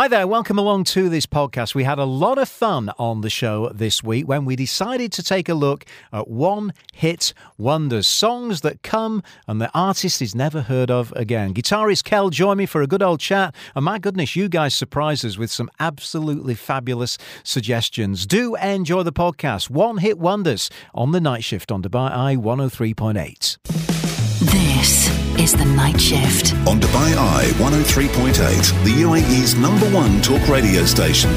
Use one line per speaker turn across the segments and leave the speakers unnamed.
Hi there, welcome along to this podcast. We had a lot of fun on the show this week when we decided to take a look at one hit wonders, songs that come and the artist is never heard of again. Guitarist Kel joined me for a good old chat, and my goodness, you guys surprised us with some absolutely fabulous suggestions. Do enjoy the podcast, One Hit Wonders, on the night shift on Dubai Eye 103.8.
This is the night shift.
On Dubai Eye 103.8, the UAE's number one talk radio station.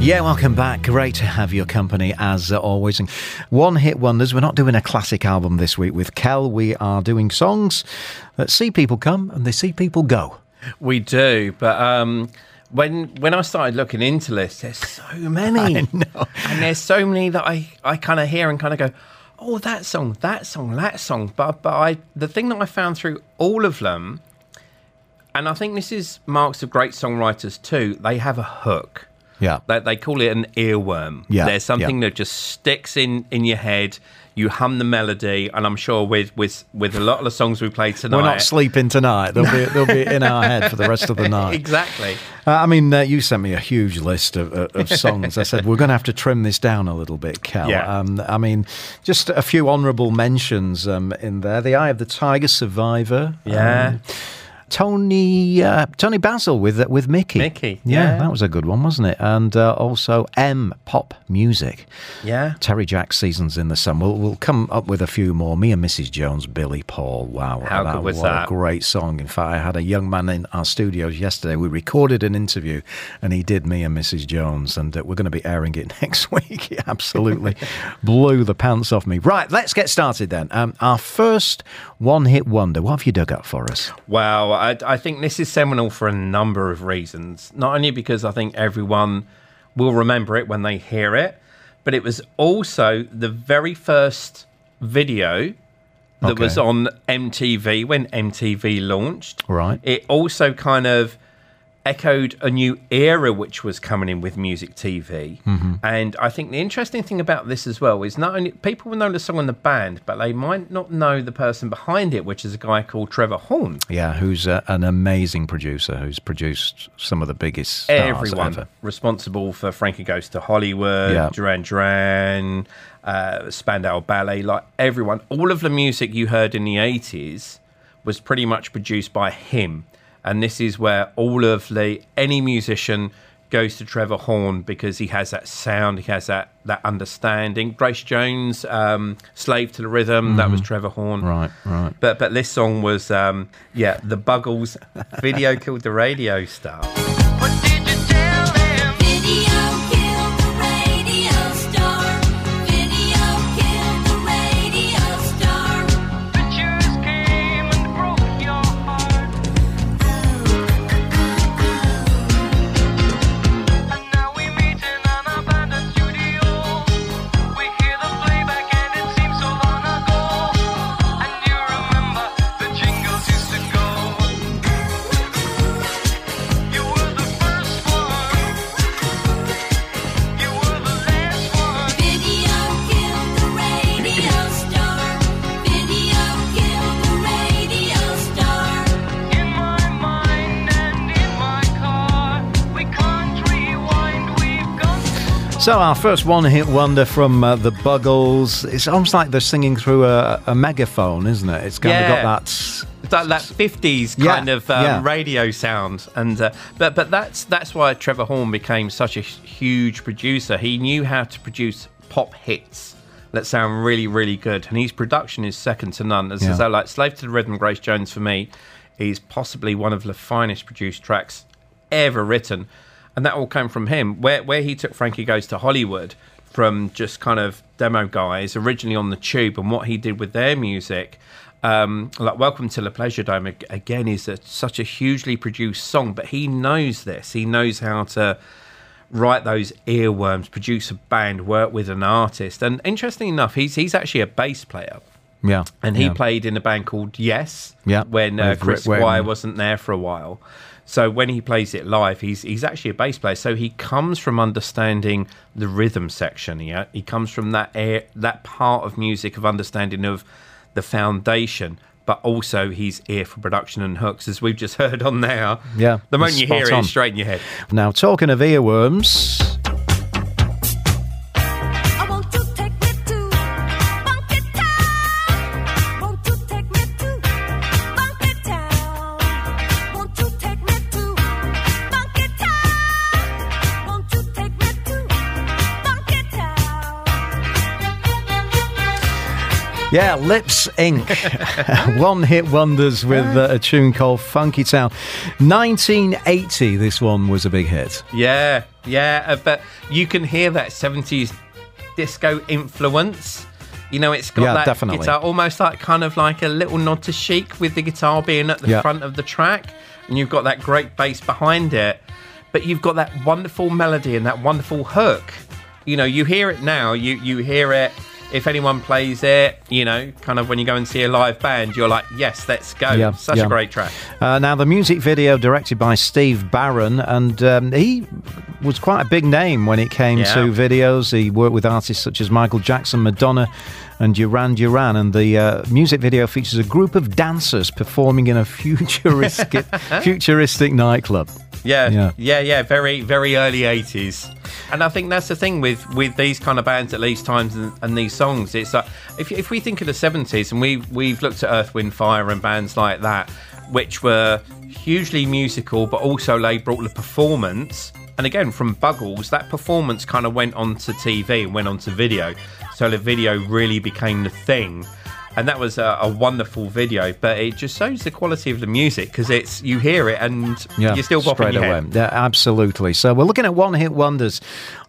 Yeah, welcome back. Great to have your company as always. And one hit wonders. We're not doing a classic album this week with Kel. We are doing songs that see people come and they see people go.
We do, but um, when when I started looking into this, there's so many,
I know.
and there's so many that I I kind of hear and kind of go, oh, that song, that song, that song. But but I the thing that I found through all of them, and I think this is marks of great songwriters too. They have a hook.
Yeah.
They, they call it an earworm.
Yeah,
There's something
yeah.
that just sticks in in your head. You hum the melody, and I'm sure with with with a lot of the songs we played tonight,
We're not sleeping tonight. They'll be they'll be in our head for the rest of the night.
exactly.
Uh, I mean, uh, you sent me a huge list of, of, of songs. I said we're going to have to trim this down a little bit, Kel.
Yeah.
Um, I mean, just a few honourable mentions um, in there. The Eye of the Tiger, Survivor.
Yeah.
Um, Tony uh, Toni Basil with uh, with Mickey.
Mickey,
Yeah,
yeah.
that was a good one, wasn't it? And uh, also M Pop Muzik.
Yeah.
Terry Jack's Seasons in the Sun. We'll, we'll come up with a few more. Me and Mrs. Jones, Billy Paul. Wow.
How good was
what
that?
a great song. In fact, I had a young man in our studios yesterday. We recorded an interview and he did me and Mrs. Jones. And uh, we're going to be airing it next week. He absolutely blew the pants off me. Right, let's get started then. Um, our first one hit wonder. What have you dug up for us?
Well, I, I think this is seminal for a number of reasons. Not only because I think everyone will remember it when they hear it, but it was also the very first video that was on MTV when MTV launched.
Right.
It also kind of echoed a new era which was coming in with music TV.
Mm-hmm.
And I think the interesting thing about this as well is not only people will know the song and the band, but they might not know the person behind it, which is a guy called Trevor Horn.
Yeah, who's uh, an amazing producer who's produced some of the biggest stars
Everyone
ever.
responsible for Frankie Goes to Hollywood,
Yeah.
Duran Duran, uh, Spandau Ballet, like everyone. All of the music you heard in the 80s was pretty much produced by him. And this is where all of the, any musician goes to Trevor Horn because he has that sound, he has that, that understanding. Grace Jones, um, Slave to the Rhythm, that was Trevor Horn.
Mm-hmm. Right, right.
But but this song was um, yeah the Buggles video killed the radio star.
So our first one-hit wonder from uh, the Buggles. It's almost like they're singing through a, a megaphone, isn't it? It's kind
Yeah.
of got that.
It's that that fifties
Yeah,
kind of um,
yeah.
radio sound, and uh, but but that's that's why Trevor Horn became such a huge producer. He knew how to produce pop hits that sound really really good, and his production is second to none. As
Yeah.
Like "Slave to the Rhythm," Grace Jones for me is possibly one of the finest produced tracks ever written, and that all came from him. Where where he took Frankie Goes to Hollywood from just kind of demo guys originally on the tube, and what he did with their music. Um, like Welcome to the Pleasure Dome again is a, such a hugely produced song, but he knows this. He knows how to write those earworms, produce a band, work with an artist. And interesting enough, he's he's actually a bass player.
Yeah,
And he
yeah.
played in a band called Yes.
Yeah,
When uh, Chris Squire wasn't there for a while. So when he plays it live, he's he's actually a bass player. So he comes from understanding the rhythm section. Yeah, he comes from that air, that part of music of understanding of the foundation, but also his ear for production and hooks, as we've just heard on there.
Yeah,
the moment you hear it, it's straight in your head.
Now, talking of earworms, yeah, Lips Inc. One hit wonders with uh, a tune called Funky Town. 1980, this one was a big hit.
Yeah, yeah, uh, but you can hear that 70s disco influence. You know, it's got
Yeah,
that
definitely.
guitar, almost like kind of like a little nod to Chic with the guitar being at the
Yeah.
front of the track, and you've got that great bass behind it, but you've got that wonderful melody and that wonderful hook. You know, you hear it now. You you hear it. If anyone plays it, you know, kind of when you go and see a live band, you're like, yes, let's go.
Yeah,
Such
yeah.
a great track.
Uh, now, the music video directed by Steve Barron, and um, he was quite a big name when it came
Yeah.
to videos. He worked with artists such as Michael Jackson, Madonna, and Duran Duran. And the uh, music video features a group of dancers performing in a futuristic, futuristic nightclub.
Yeah,
Yeah.
yeah, yeah, Very, very early '80s, and I think that's the thing with with these kind of bands at these times and, and these songs. It's like if if we think of the '70s, and we've we've looked at Earth, Wind, Fire, and bands like that, which were hugely musical, but also they brought the performance. And again, from Buggles, that performance kind of went onto TV and went onto video, so the video really became the thing and that was a, a wonderful video. But it just shows the quality of the music because it's you hear it and
Yeah,
you're still bopping your
away.
head.
Yeah, absolutely. So we're looking at one hit wonders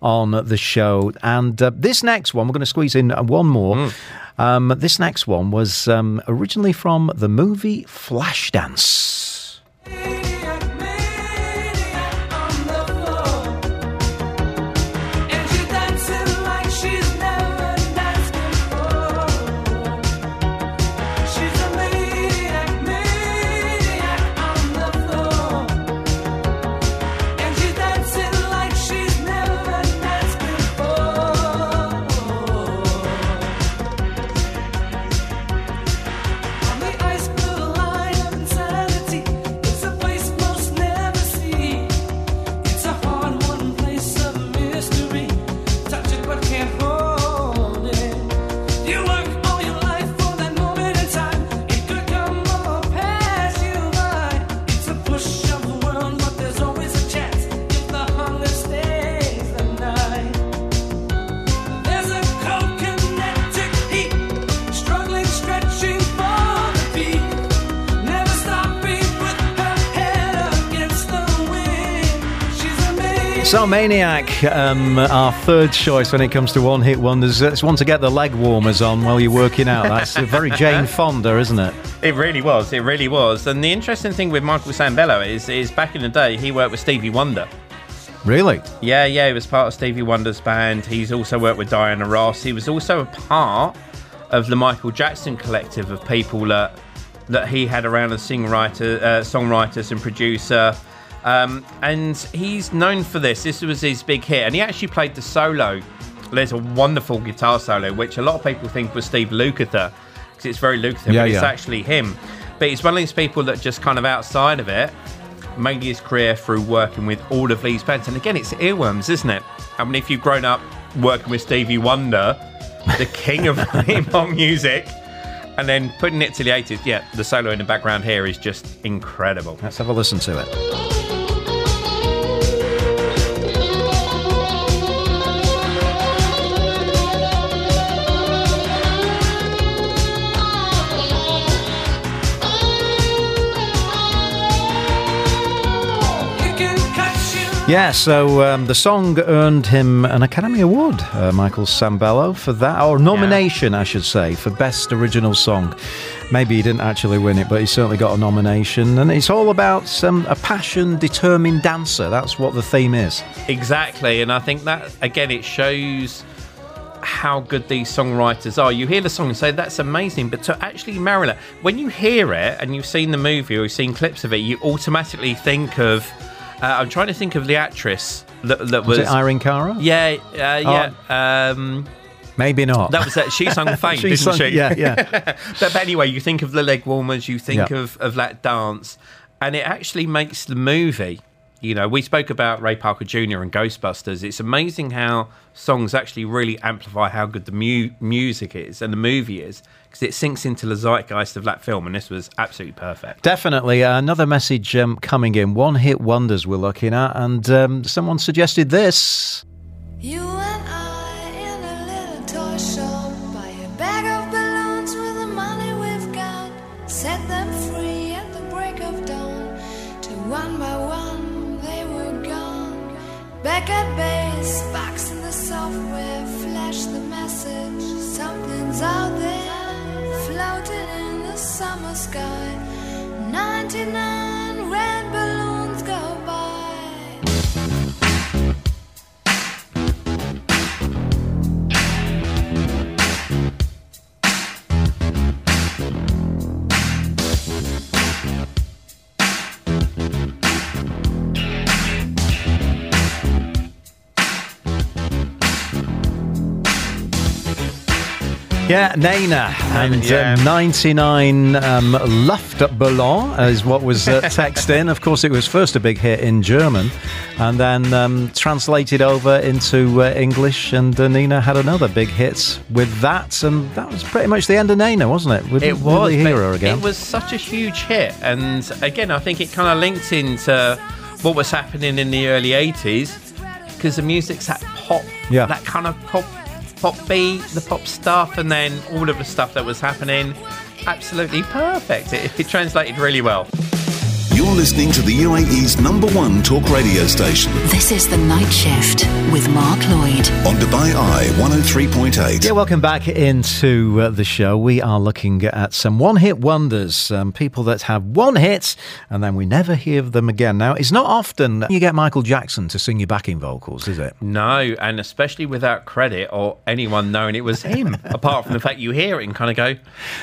on the show, and uh, this next one we're going to squeeze in uh, one more.
Hmm.
Um, this next one was um, originally from the movie Flashdance. So, Maniac, um, our third choice when it comes to one hit wonders. It's one to get the leg warmers on while you're working out. That's very Jane Fonda, isn't it?
It really was. It really was. And the interesting thing with Michael Sembello is, is back in the day, he worked with Stevie Wonder.
Really?
Yeah, yeah, he was part of Stevie Wonder's band. He's also worked with Diana Ross. He was also a part of the Michael Jackson collective of people that that he had around as uh, songwriters and producer. Um, and he's known for this. This was his big hit, and he actually played the solo. There's a wonderful guitar solo, which a lot of people think was Steve Lukather, because it's very Lukather,
Yeah,
but it's actually him. But he's one of these people that just kind of outside of it made his career through working with all of these bands. And again, it's earworms, isn't it? I mean, if you've grown up working with Stevie Wonder, the king of pop music, and then putting it to the 80s, yeah, the solo in the background here is just incredible.
Let's have a listen to it. Yeah, so um, the song earned him an Academy Award, uh, Michael Sembello, for that, or nomination, I should say, for Best Original Song. Maybe he didn't actually win it, but he certainly got a nomination. And it's all about um, a passion determined dancer. That's what the theme is.
Exactly, and I think that again it shows how good these songwriters are. You hear the song and say that's amazing, but to actually marry when you hear it and you've seen the movie or you've seen clips of it, you automatically think of. Uh, I'm trying to think of the actress that, that was.
Was it Irene Cara?
yeah, uh, yeah. Um,
Maybe not.
that was that. She sung Fame,
She
didn't
sung-
she?
Yeah, yeah.
but, but anyway, you think of the leg warmers, you think
Yeah.
of, of that dance, and it actually makes the movie. You know, we spoke about Ray Parker Jr. and Ghostbusters. It's amazing how songs actually really amplify how good the mu- music is and the movie is because it sinks into the zeitgeist of that film, and this was absolutely perfect.
Definitely. Uh, another message um, coming in. One hit wonders we're looking at. And um, someone suggested this.
You and I in a little toy shop buy a bag of balloons with money we've. Set them free at the break of dawn. Till one by one they were gone. Back at base, box in the software, flash the message. Something's out there, floating in the summer sky. 99
Yeah, Nena and
Yeah.
uh, 99 um, Luftballon is what was uh, text in. Of course, it was first a big hit in German and then um, translated over into uh, English. And uh, Nena had another big hit with that. And that was pretty much the end of Nena, wasn't it? We
It was.
really hear her again.
It was such a huge hit, and again, I think it kind of linked into what was happening in the early '80s because the music's that pop,
Yeah.
that kind of pop, pop beat, the pop stuff, and then all of the stuff that was happening. Absolutely perfect. It, it translated really well.
You're listening to the UAE's number one talk radio station
This is The Night Shift with Mark Lloyd.
on Dubai Eye 103.8.
Yeah, welcome back into uh, the show. We are looking at some one hit wonders, um, people that have one hit and then we never hear of them again. Now, it's not often you get Michael Jackson to sing your backing vocals, is it?
No, and especially without credit or anyone knowing it was him, apart from the fact you hear it and kind of go,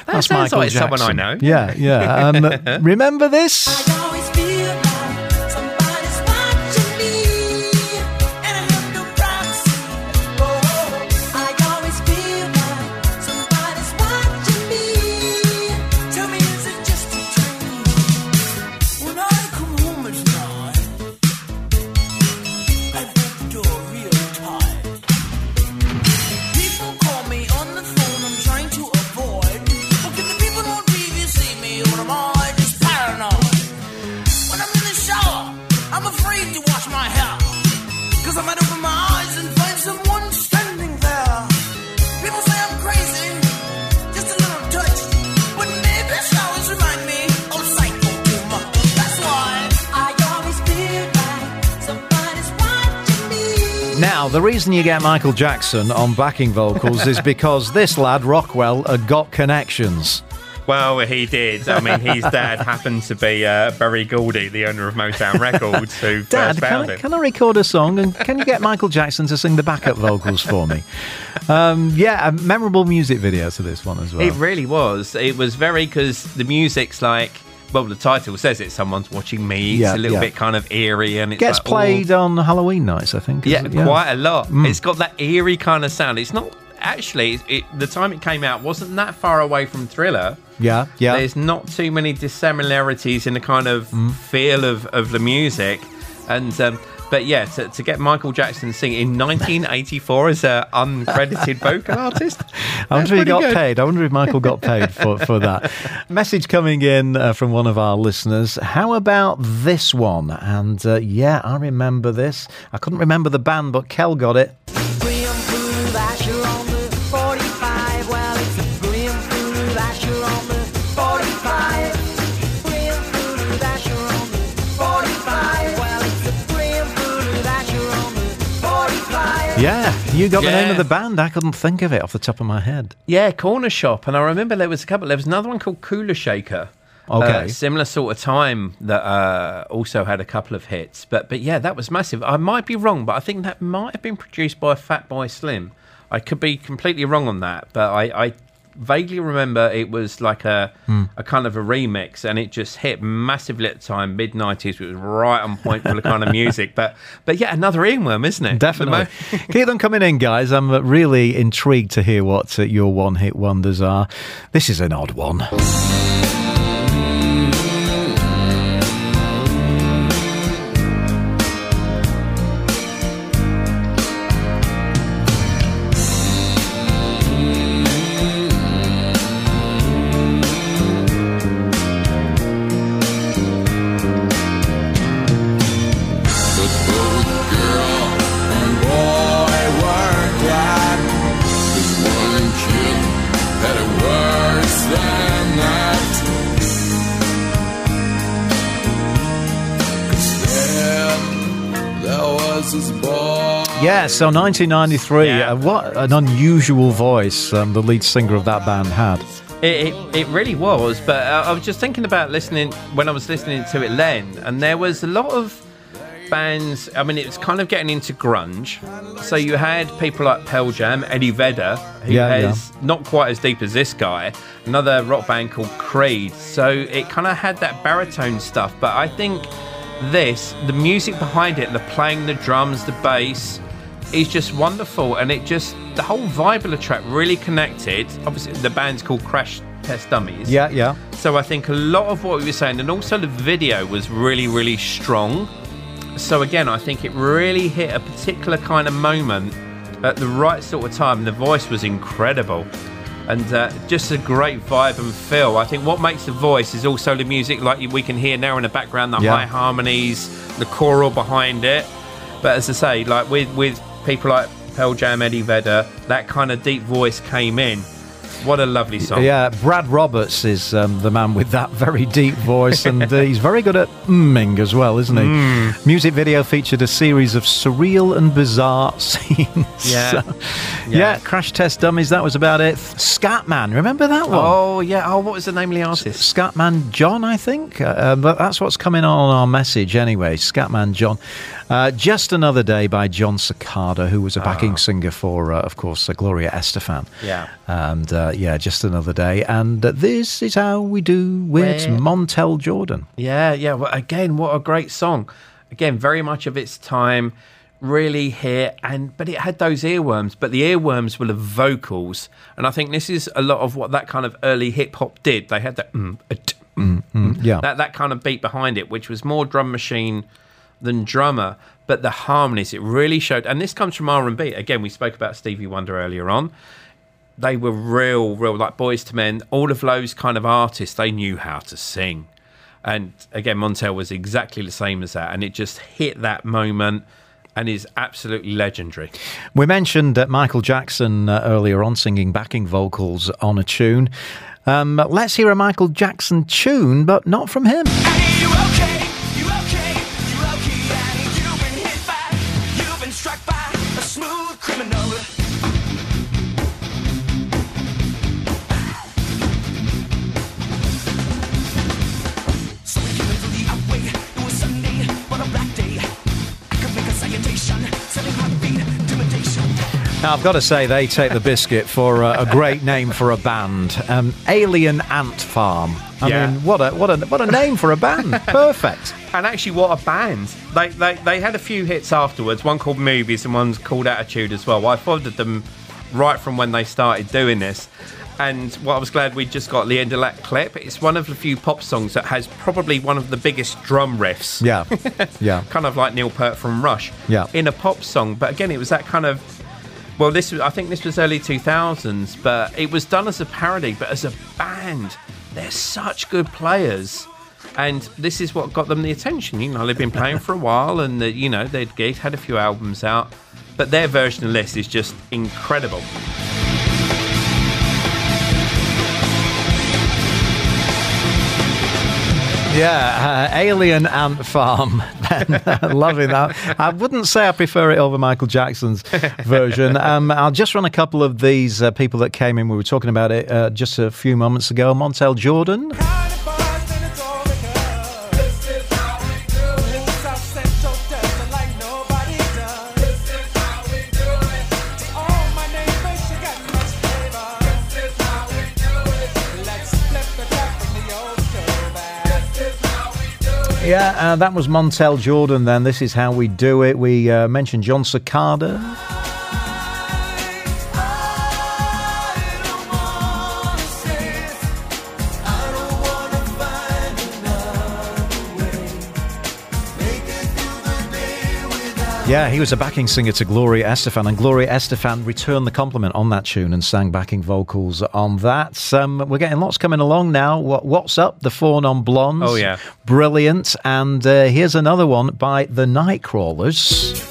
"That sounds like someone I know."
Yeah, yeah. Um, remember this?
Always feel
reason you get Michael Jackson on backing vocals is because this lad, Rockwell, had got connections.
Well, he did. I mean, his dad happened to be uh, Berry Gordy, the owner of Motown Records, who
Dad,
first
can I,
him.
can I record a song and can you get Michael Jackson to sing the backup vocals for me? Um, yeah, a memorable music video to this one as well.
It really was. It was very because the music's like, well, the title says it. Someone's watching me. It's
Yeah,
a little
yeah.
bit kind of eerie, and it's
Gets
like, oh.
played on Halloween nights, I think. is
Yeah, quite a lot.
Mm.
It's got that eerie kind of sound. It's not actually. It, the time it came out wasn't that far away from Thriller.
Yeah, yeah.
There's not too many dissimilarities in the kind of
Mm.
feel of, of the music, and um, but yeah, to, to get Michael Jackson singing in 1984 as an uncredited vocal artist,
I wonder if he got
good.
paid. I wonder if Michael got paid for, for that. Message coming in uh, from one of our listeners. How about this one? And uh, yeah, I remember this. I couldn't remember the band, but Kel got it. You got the name of the band. I couldn't think of it off the top of my head.
Yeah, Cornershop, and I remember there was a couple. There was another one called Kula Shaker.
Okay.
Uh, similar sort of time that uh, also had a couple of hits, but but yeah, that was massive. I might be wrong, but I think that might have been produced by Fatboy Slim I could be completely wrong on that, but I, I vaguely remember it was like a a kind of a remix, and it just hit massively at the time, mid '90s. It was right on point for the kind of music. But but yeah, another earworm, isn't it?
Definitely. Keep them coming in, guys. I'm uh, really intrigued to hear what uh, your one hit wonders are. This is an odd one. Yeah, so 1993.
Yeah.
Uh, what an unusual voice um, the lead singer of that band had.
It, it, it really was, but uh, I was just thinking about listening when I was listening to it then, and there was a lot of bands. I mean, it was kind of getting into grunge. So you had people like Pearl Jam, Eddie Vedder, who
Yeah, yeah.
has not quite as deep as this guy, another rock band called Creed. So it kind of had that baritone stuff, but I think this, the music behind it, the playing, the drums, the bass, is just wonderful, and it just the whole vibe of the track really connected. Obviously, the band's called Crash Test Dummies.
Yeah, yeah.
So I think a lot of what we were saying, and also the video was really, really strong. So again, I think it really hit a particular kind of moment at the right sort of time. The voice was incredible. And uh, just a great vibe and feel. I think what makes the voice is also the music, like we can hear now in the background, the
Yeah.
high harmonies, the choral behind it. But as I say, like with with people like Pearl Jam, Eddie Vedder, that kind of deep voice came in. What a lovely song.
Yeah, Brad Roberts is um, the man with that very deep voice, and uh, he's very good at mming as well, isn't he?
Mm.
Music video featured a series of surreal and bizarre scenes.
Yeah.
So- yeah. Crash Test Dummies, that was about it. Scatman, remember that one?
Oh yeah. Oh, what was the name of the artist?
Scatman John, I think. Uh, uh, but that's what's coming on our message anyway. Scatman John. Uh, Just Another Day by Jon Secada, who was a backing singer for, uh, of course, uh, Gloria Estefan.
Yeah.
And uh, yeah, Just Another Day. And uh, this is how we do with Montel Jordan.
Yeah, yeah. Well, again, what a great song. Again, very much of its time, really hit, and but it had those earworms. But the earworms were the vocals, and I think this is a lot of what that kind of early hip hop did. They had that mm, a t- mm, mm,
yeah.
that that kind of beat behind it, which was more drum machine than drummer. But the harmonies, it really showed. And this comes from R and B. Again, we spoke about Stevie Wonder earlier on. They were real, real like Boyz II Men. All of those kind of artists, they knew how to sing. And again, Montel was exactly the same as that, and it just hit that moment and is absolutely legendary.
We mentioned uh, Michael Jackson uh, earlier on singing backing vocals on a tune. Um, let's hear a Michael Jackson tune, but not from him.
Hey,
Now, I've got to say, they take the biscuit for uh, a great name for a band. Um, Alien Ant Farm. I
Yeah.
mean, what a what a what a name for a band. Perfect.
And actually, what a band! They, they they had a few hits afterwards. One called Movies and one's called Attitude as well. I followed them right from when they started doing this. And what I was glad we just got the end of that clip. It's one of the few pop songs that has probably one of the biggest drum riffs.
Yeah, yeah.
kind of like Neil Peart from Rush.
Yeah.
In a pop song, but again, it was that kind of. Well, this was, I think this was early 2000s, but it was done as a parody, but as a band, they're such good players. And this is what got them the attention. You know, they've been playing for a while and, the, you know, they'd had a few albums out, but their version of this is just incredible.
Yeah, uh, Alien Ant Farm. Ben, loving that. I wouldn't say I prefer it over Michael Jackson's version. Um, I'll just run a couple of these uh, people that came in. We were talking about it uh, just a few moments ago. Montel Jordan. Yeah, uh, that was Montel Jordan then. This is how we do it. We uh, mentioned Jon Secada. Yeah, he was a backing singer to Gloria Estefan, and Gloria Estefan returned the compliment on that tune and sang backing vocals on that. Um, we're getting lots coming along now. What, what's up? The Four Non Blondes.
Oh, yeah.
Brilliant. And uh, here's another one by the Nightcrawlers.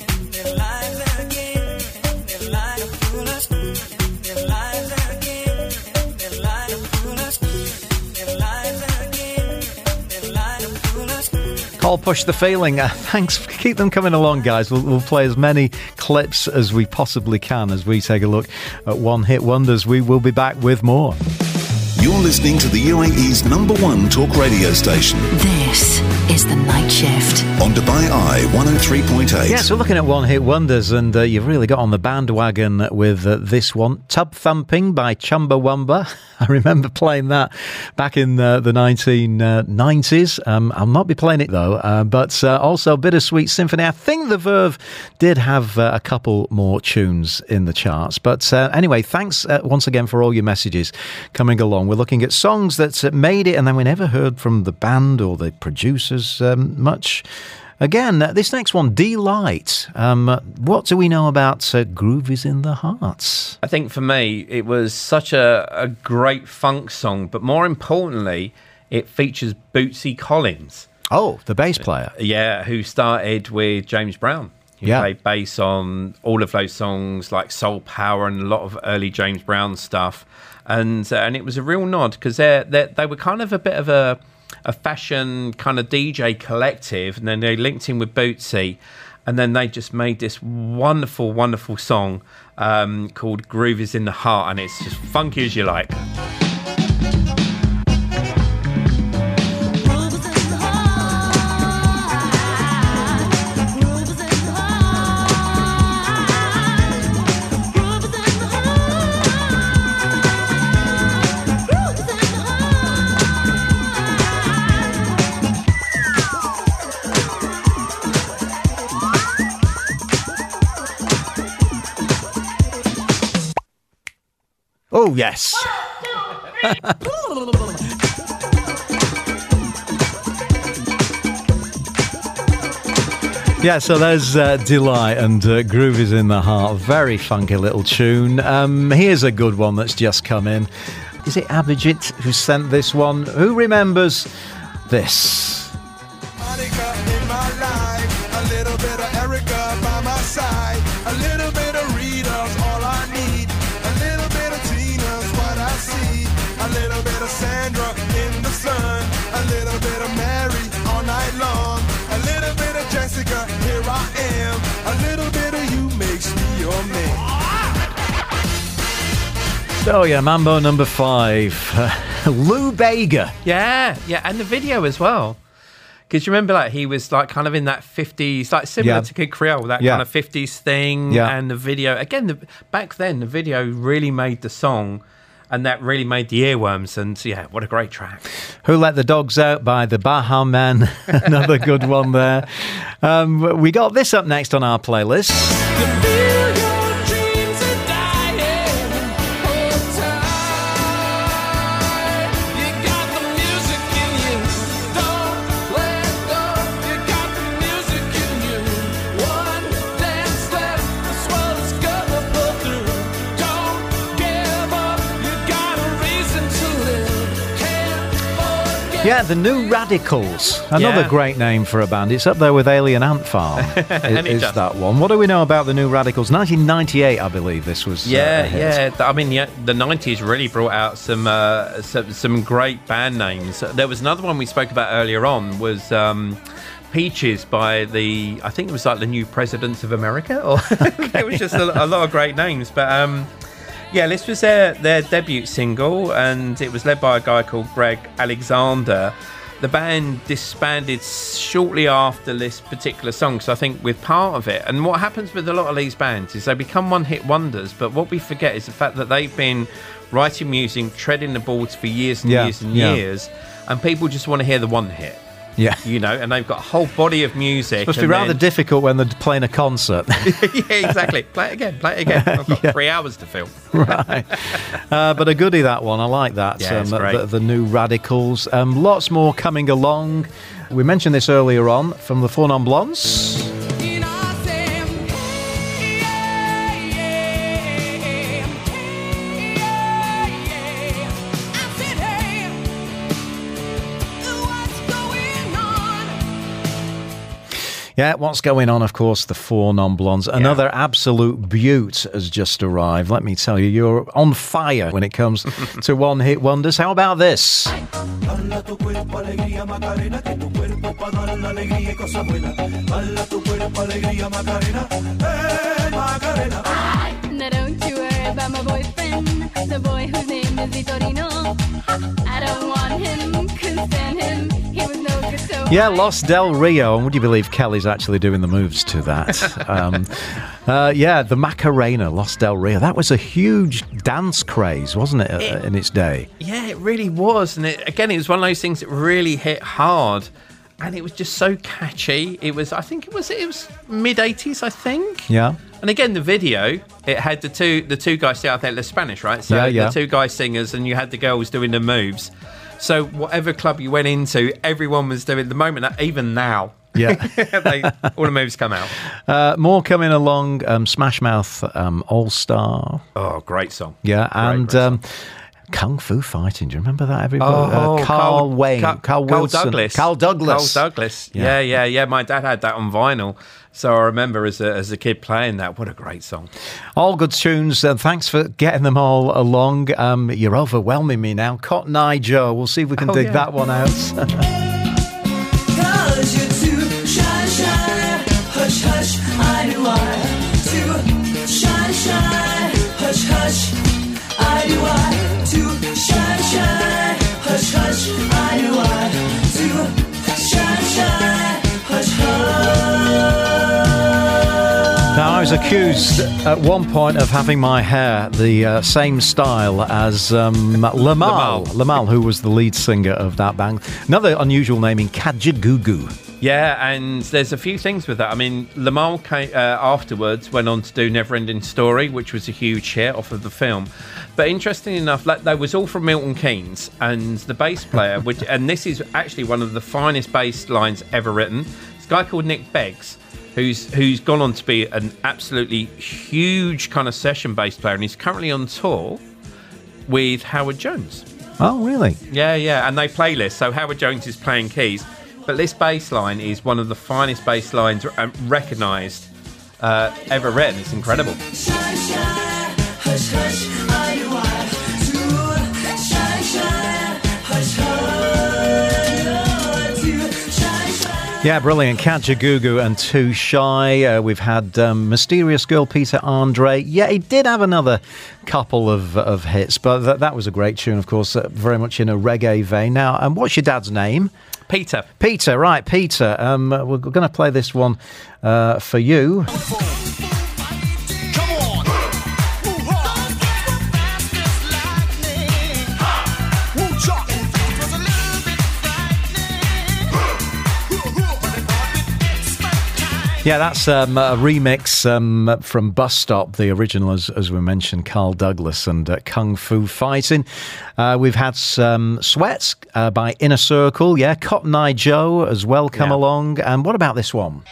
Call Push the Feeling. Uh, thanks. Keep them coming along, guys. We'll, we'll play as many clips as we possibly can as we take a look at one hit wonders. We will be back with more.
You're listening to the UAE's number one talk radio station
This is The Night Shift.
on Dubai Eye 103.8.
Yes, we're looking at one hit wonders, and uh, you've really got on the bandwagon with uh, this one Tub Thumping by Chumbawamba. I remember playing that back in uh, the 1990s. Um, I'll not be playing it though, uh, but uh, also Bittersweet Symphony. I think the Verve did have uh, a couple more tunes in the charts. But uh, anyway, thanks uh, once again for all your messages coming along. We're looking at songs that uh, made it, and then we never heard from the band or the producers um, much. Again, uh, this next one, Deee-Lite. Um, uh, what do we know about uh, Groove is in the Hearts?
I think for me, it was such a, a great funk song, but more importantly, it features Bootsy Collins.
Oh, the bass player.
Yeah, who started with James Brown. He
Yeah.
played bass on all of those songs like Soul Power and a lot of early James Brown stuff. And uh, and it was a real nod because they they were kind of a bit of a a fashion kind of DJ collective, and then they linked in with Bootsy, and then they just made this wonderful, wonderful song um, called "Groove Is in the Heart," and it's just funky as you like.
Yes. Yeah, so there's uh, Deee-Lite and uh, Groove is in the Heart. Very funky little tune. Um, here's a good one that's just come in. Is it Abhijit who sent this one? Who remembers this?
Monica
Oh, yeah, Mambo number five. Lou Bega.
Yeah, yeah, and the video as well. Because you remember, like he was like kind of in that fifties, like similar
Yeah.
to Kid Creole, that
Yeah.
kind of fifties thing.
Yeah.
And the video again, the, back then the video really made the song, and that really made the earworms. And yeah, what a great track!
Who Let the Dogs Out by the Baha Men. Another good one there. Um, we got this up next on our playlist. Yeah, the New Radicals. Another
Yeah.
great name for a band. It's up there with Alien Ant Farm. is,
is
that one? What do we know about the New Radicals? 1998, I believe this was. uh,
Yeah,
hit.
yeah. I mean, yeah, the '90s really brought out some, uh, some some great band names. There was another one we spoke about earlier on was. Um, Peaches by the, I think it was like the new presidents of America, or it was just a, a lot of great names. But um, yeah, this was their their debut single, and it was led by a guy called Greg Alexander. The band disbanded shortly after this particular song, so I think with part of it. And what happens with a lot of these bands is they become one-hit wonders, but what we forget is the fact that they've been writing music, treading the boards for years and
Yeah,
years and
yeah.
years, and people just want to hear the one hit.
Yeah.
You know, and they've got a whole body of music.
It Must be rather
then-
difficult when they're playing a concert.
yeah, exactly. Play it again. Play it again. I've got
Yeah.
three hours to fill.
right. Uh, but a goodie, that one. I like that.
Yeah, great.
the, the new Radicals. Um, lots more coming along. We mentioned this earlier on from the Four Non Blondes. Yeah, what's going on? Of course, the four non blondes. Another absolute beaut has just arrived. Let me tell you, you're on fire when it comes to one hit wonders. How about this?
Dala tu cuerpo alegría Macarena, que tu cuerpo pa dar la alegría y cosas buenas. Dala tu cuerpo alegría Macarena, eh, Macarena.
Now don't you worry about my boyfriend, the boy whose name is Vitorino. I don't want him, couldn't stand him,
Yeah, Los Del Rio. And would you believe Kelly's actually doing the moves to that? um, uh, yeah, the Macarena, Los Del Rio. That was a huge dance craze, wasn't it, uh, in its day?
Yeah, it really was. And it, again, it was one of those things that really hit hard. And it was just so catchy. It was, I think it was, it was mid 80s, I think.
Yeah.
And again, the video it had the two the two guys. See, I think they're Spanish, right? So
Yeah, yeah.
the two guys singers, and you had the girls doing the moves. So whatever club you went into, everyone was doing the moment. Even now,
Yeah.
they, all the moves come out.
Uh, more coming along. Um, Smash Mouth um, All Star.
Oh, great song.
Yeah,
Great,
and
great
um, Kung Fu Fighting. Do you remember that, everybody?
Oh,
uh, Carl, Wayne,
Carl,
Carl,
Carl Douglas,
Carl Douglas.
Carl Douglas.
Yeah.
Yeah. yeah, yeah, My dad had that on vinyl, so I remember as a, as a kid playing that. What a great song!
All good tunes, and thanks for getting them all along. Um, you're overwhelming me now. Cotton Eye Joe. We'll see if we can
Oh,
dig
yeah.
that one out.
I
was accused at one point of having my hair the uh, same style as um, Limahl.
Limahl.
Limahl, who was the lead singer of that band. Another unusual name in Kajagoogoo.
Yeah, and there's a few things with that. I mean, Limahl came, uh, afterwards went on to do Neverending Story, which was a huge hit off of the film. But interestingly enough, like, they was all from Milton Keynes, and the bass player, which and this is actually one of the finest bass lines ever written. It's a guy called Nick Beggs. Who's, who's gone on to be an absolutely huge kind of session bass player, and he's currently on tour with Howard Jones.
Oh, really?
Yeah, yeah, and they play this. So Howard Jones is playing keys, but this bass line is one of the finest bass lines uh, recognised uh, ever written. It's incredible.
Yeah, brilliant. Kajagoogoo and Too Shy. Uh, we've had um, Mysterious Girl Peter Andre. Yeah, he did have another couple of, of hits, but that, that was a great tune, of course, uh, very much in a reggae vein. Now, um, what's your dad's name?
Peter.
Peter, right, Peter. Um, we're going to play this one uh, for you. Yeah, that's um, a remix um, from Bus Stop, the original, as, as we mentioned, Carl Douglas and uh, Kung Fu Fighting. Uh, we've had some Sweats uh, by Inner Circle, yeah, Cotton Eye Joe as well come
Yeah.
along. And what about this one?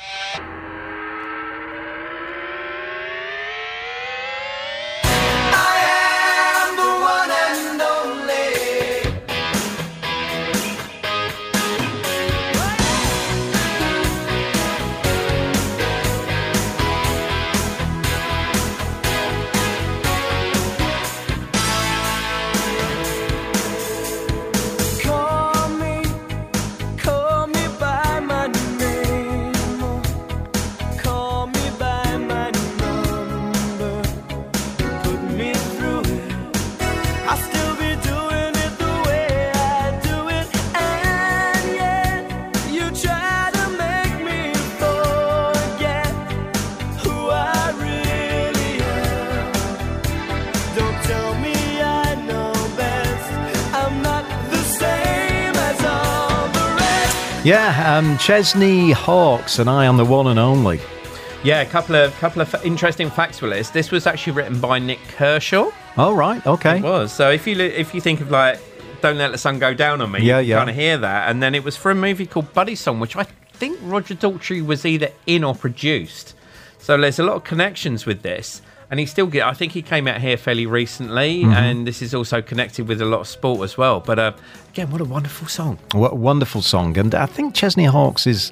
Yeah, um, Chesney Hawkes and I on the one and only.
Yeah, a couple of couple of interesting facts for this. This was actually written by Nik Kershaw.
Oh, right. Okay.
It was. So if you if you think of like "Don't Let the Sun Go Down on Me,"
Yeah,
you
yeah.
kind of hear that. And then it was for a movie called Buddy Song, which I think Roger Daltrey was either in or produced. So there's a lot of connections with this. And he still get. I think he came out here fairly recently,
Mm-hmm.
and this is also connected with a lot of sport as well. But uh, again, what a wonderful song!
What a wonderful song. And I think Chesney Hawkes is.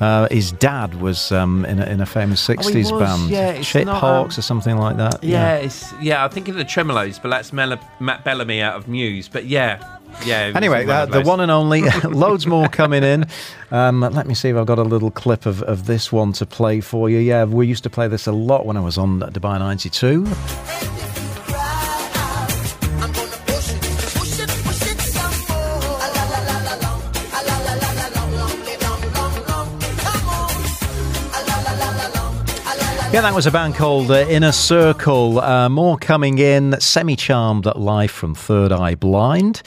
Uh, his dad was um, in, a, in a famous 60s
was,
band,
yeah,
Chip
not,
Hawkes
um,
or something like that.
Yeah, it's yeah. I think of the Tremeloes, but that's Mel- Matt Bellamy out of Muse. But yeah, yeah.
Anyway, uh, the one and only, loads more coming in. Um, let me see if I've got a little clip of, of this one to play for you. Yeah, we used to play this a lot when I was on Dubai 92. Yeah, that was a band called uh, Inner Circle. Uh, more coming in. Semi Charmed live from Third Eye Blind.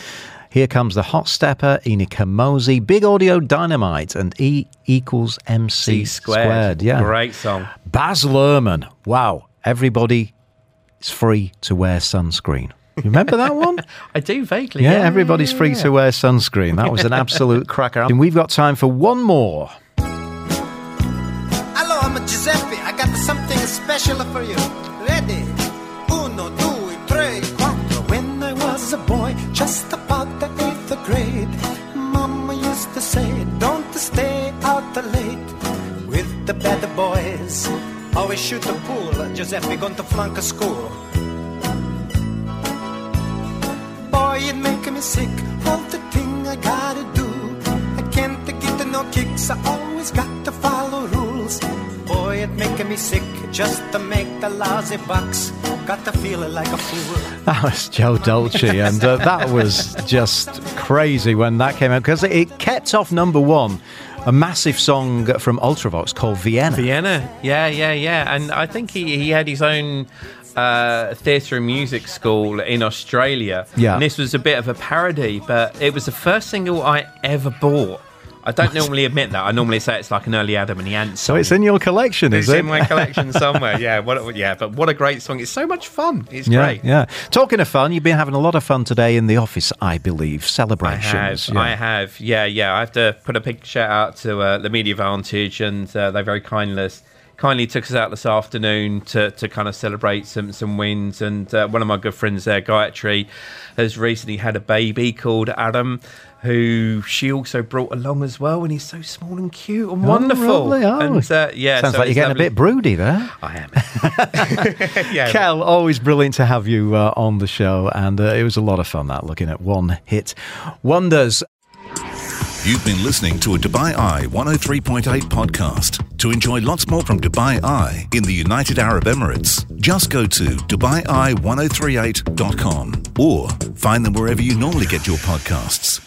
Here comes the Hot Stepper, Ini Kamoze, Big Audio Dynamite, and E equals MC
C squared.
Yeah.
Great song.
Baz Luhrmann. Wow. Everybody is free to wear sunscreen. You remember that one?
I do vaguely.
Yeah, everybody's free
yeah.
to wear sunscreen. That was an absolute cracker. And we've got time for one more.
Special for you. Ready? Uno, due, tre, quattro. When I was a boy, just about the eighth grade, Mama used to say, "Don't stay out late with the bad boys." Always shoot the pool. Giuseppe going to flunk a school. Boy, it make me sick. All the thing I gotta do. I can't get no kicks. I always got to follow rules. Boy, it make me sick just to make the lousy bucks. Got to feel like a fool.
That was Joe Dolce, and uh, that was just crazy when that came out because it kept off number one. A massive song from Ultravox called Vienna.
Vienna. Yeah, yeah, yeah. And I think he, he had his own uh, theatre and music school in Australia.
Yeah.
And this was a bit of a parody, but it was the first single I ever bought. I don't normally admit that. I normally say it's like an early Adam and the Ants.
So it's in your collection, is
It's
it?
It's in my collection somewhere. Yeah, what, yeah, but what a great song! It's so much fun. It's
yeah,
great.
yeah. Talking of fun, you've been having a lot of fun today in the office, I believe.
I
Celebrations.
have,
yeah.
I have, yeah, yeah. I have to put a big shout out to uh, the Media Vantage, and uh, they very kindly kindly took us out this afternoon to, to kind of celebrate some some wins. And uh, one of my good friends there, Gayatri, has recently had a baby called Adam. Who she also brought along as well, and he's so small and cute and
Oh,
wonderful.
really? Oh.
And uh, yeah,
Sounds
so
like you're
it's
getting
lovely.
a bit broody there.
I am. yeah,
Kel, always brilliant to have you uh, on the show, and uh, it was a lot of fun that looking at one hit wonders.
You've been listening to a Dubai Eye 103.8 podcast. To enjoy lots more from Dubai Eye in the United Arab Emirates, just go to DubaiEye1038.com or find them wherever you normally get your podcasts.